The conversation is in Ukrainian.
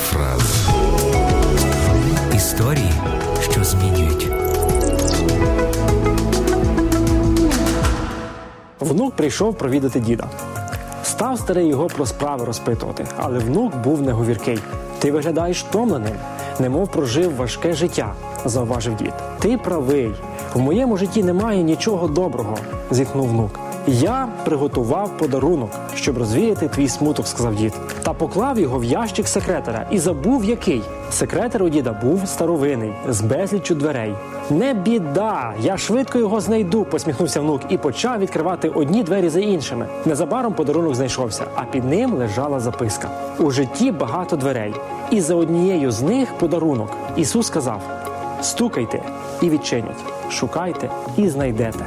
фраз. Історії, що змінюють. Внук прийшов провідати діда. Став старий його про справи розпитувати, але внук був неговіркий. Ти виглядаєш втомленим, немов прожив важке життя, зауважив дід. Ти правий. В моєму житті немає нічого доброго, зітхнув внук. Я приготував подарунок, щоб розвіяти твій смуток, сказав дід, та поклав його в ящик секретаря і забув який. Секретар у діда був старовинний, з безліччю дверей. Не біда, я швидко його знайду, посміхнувся внук і почав відкривати одні двері за іншими. Незабаром подарунок знайшовся, а під ним лежала записка. У житті багато дверей, і за однією з них подарунок. Ісус сказав: стукайте і відчинять, шукайте і знайдете.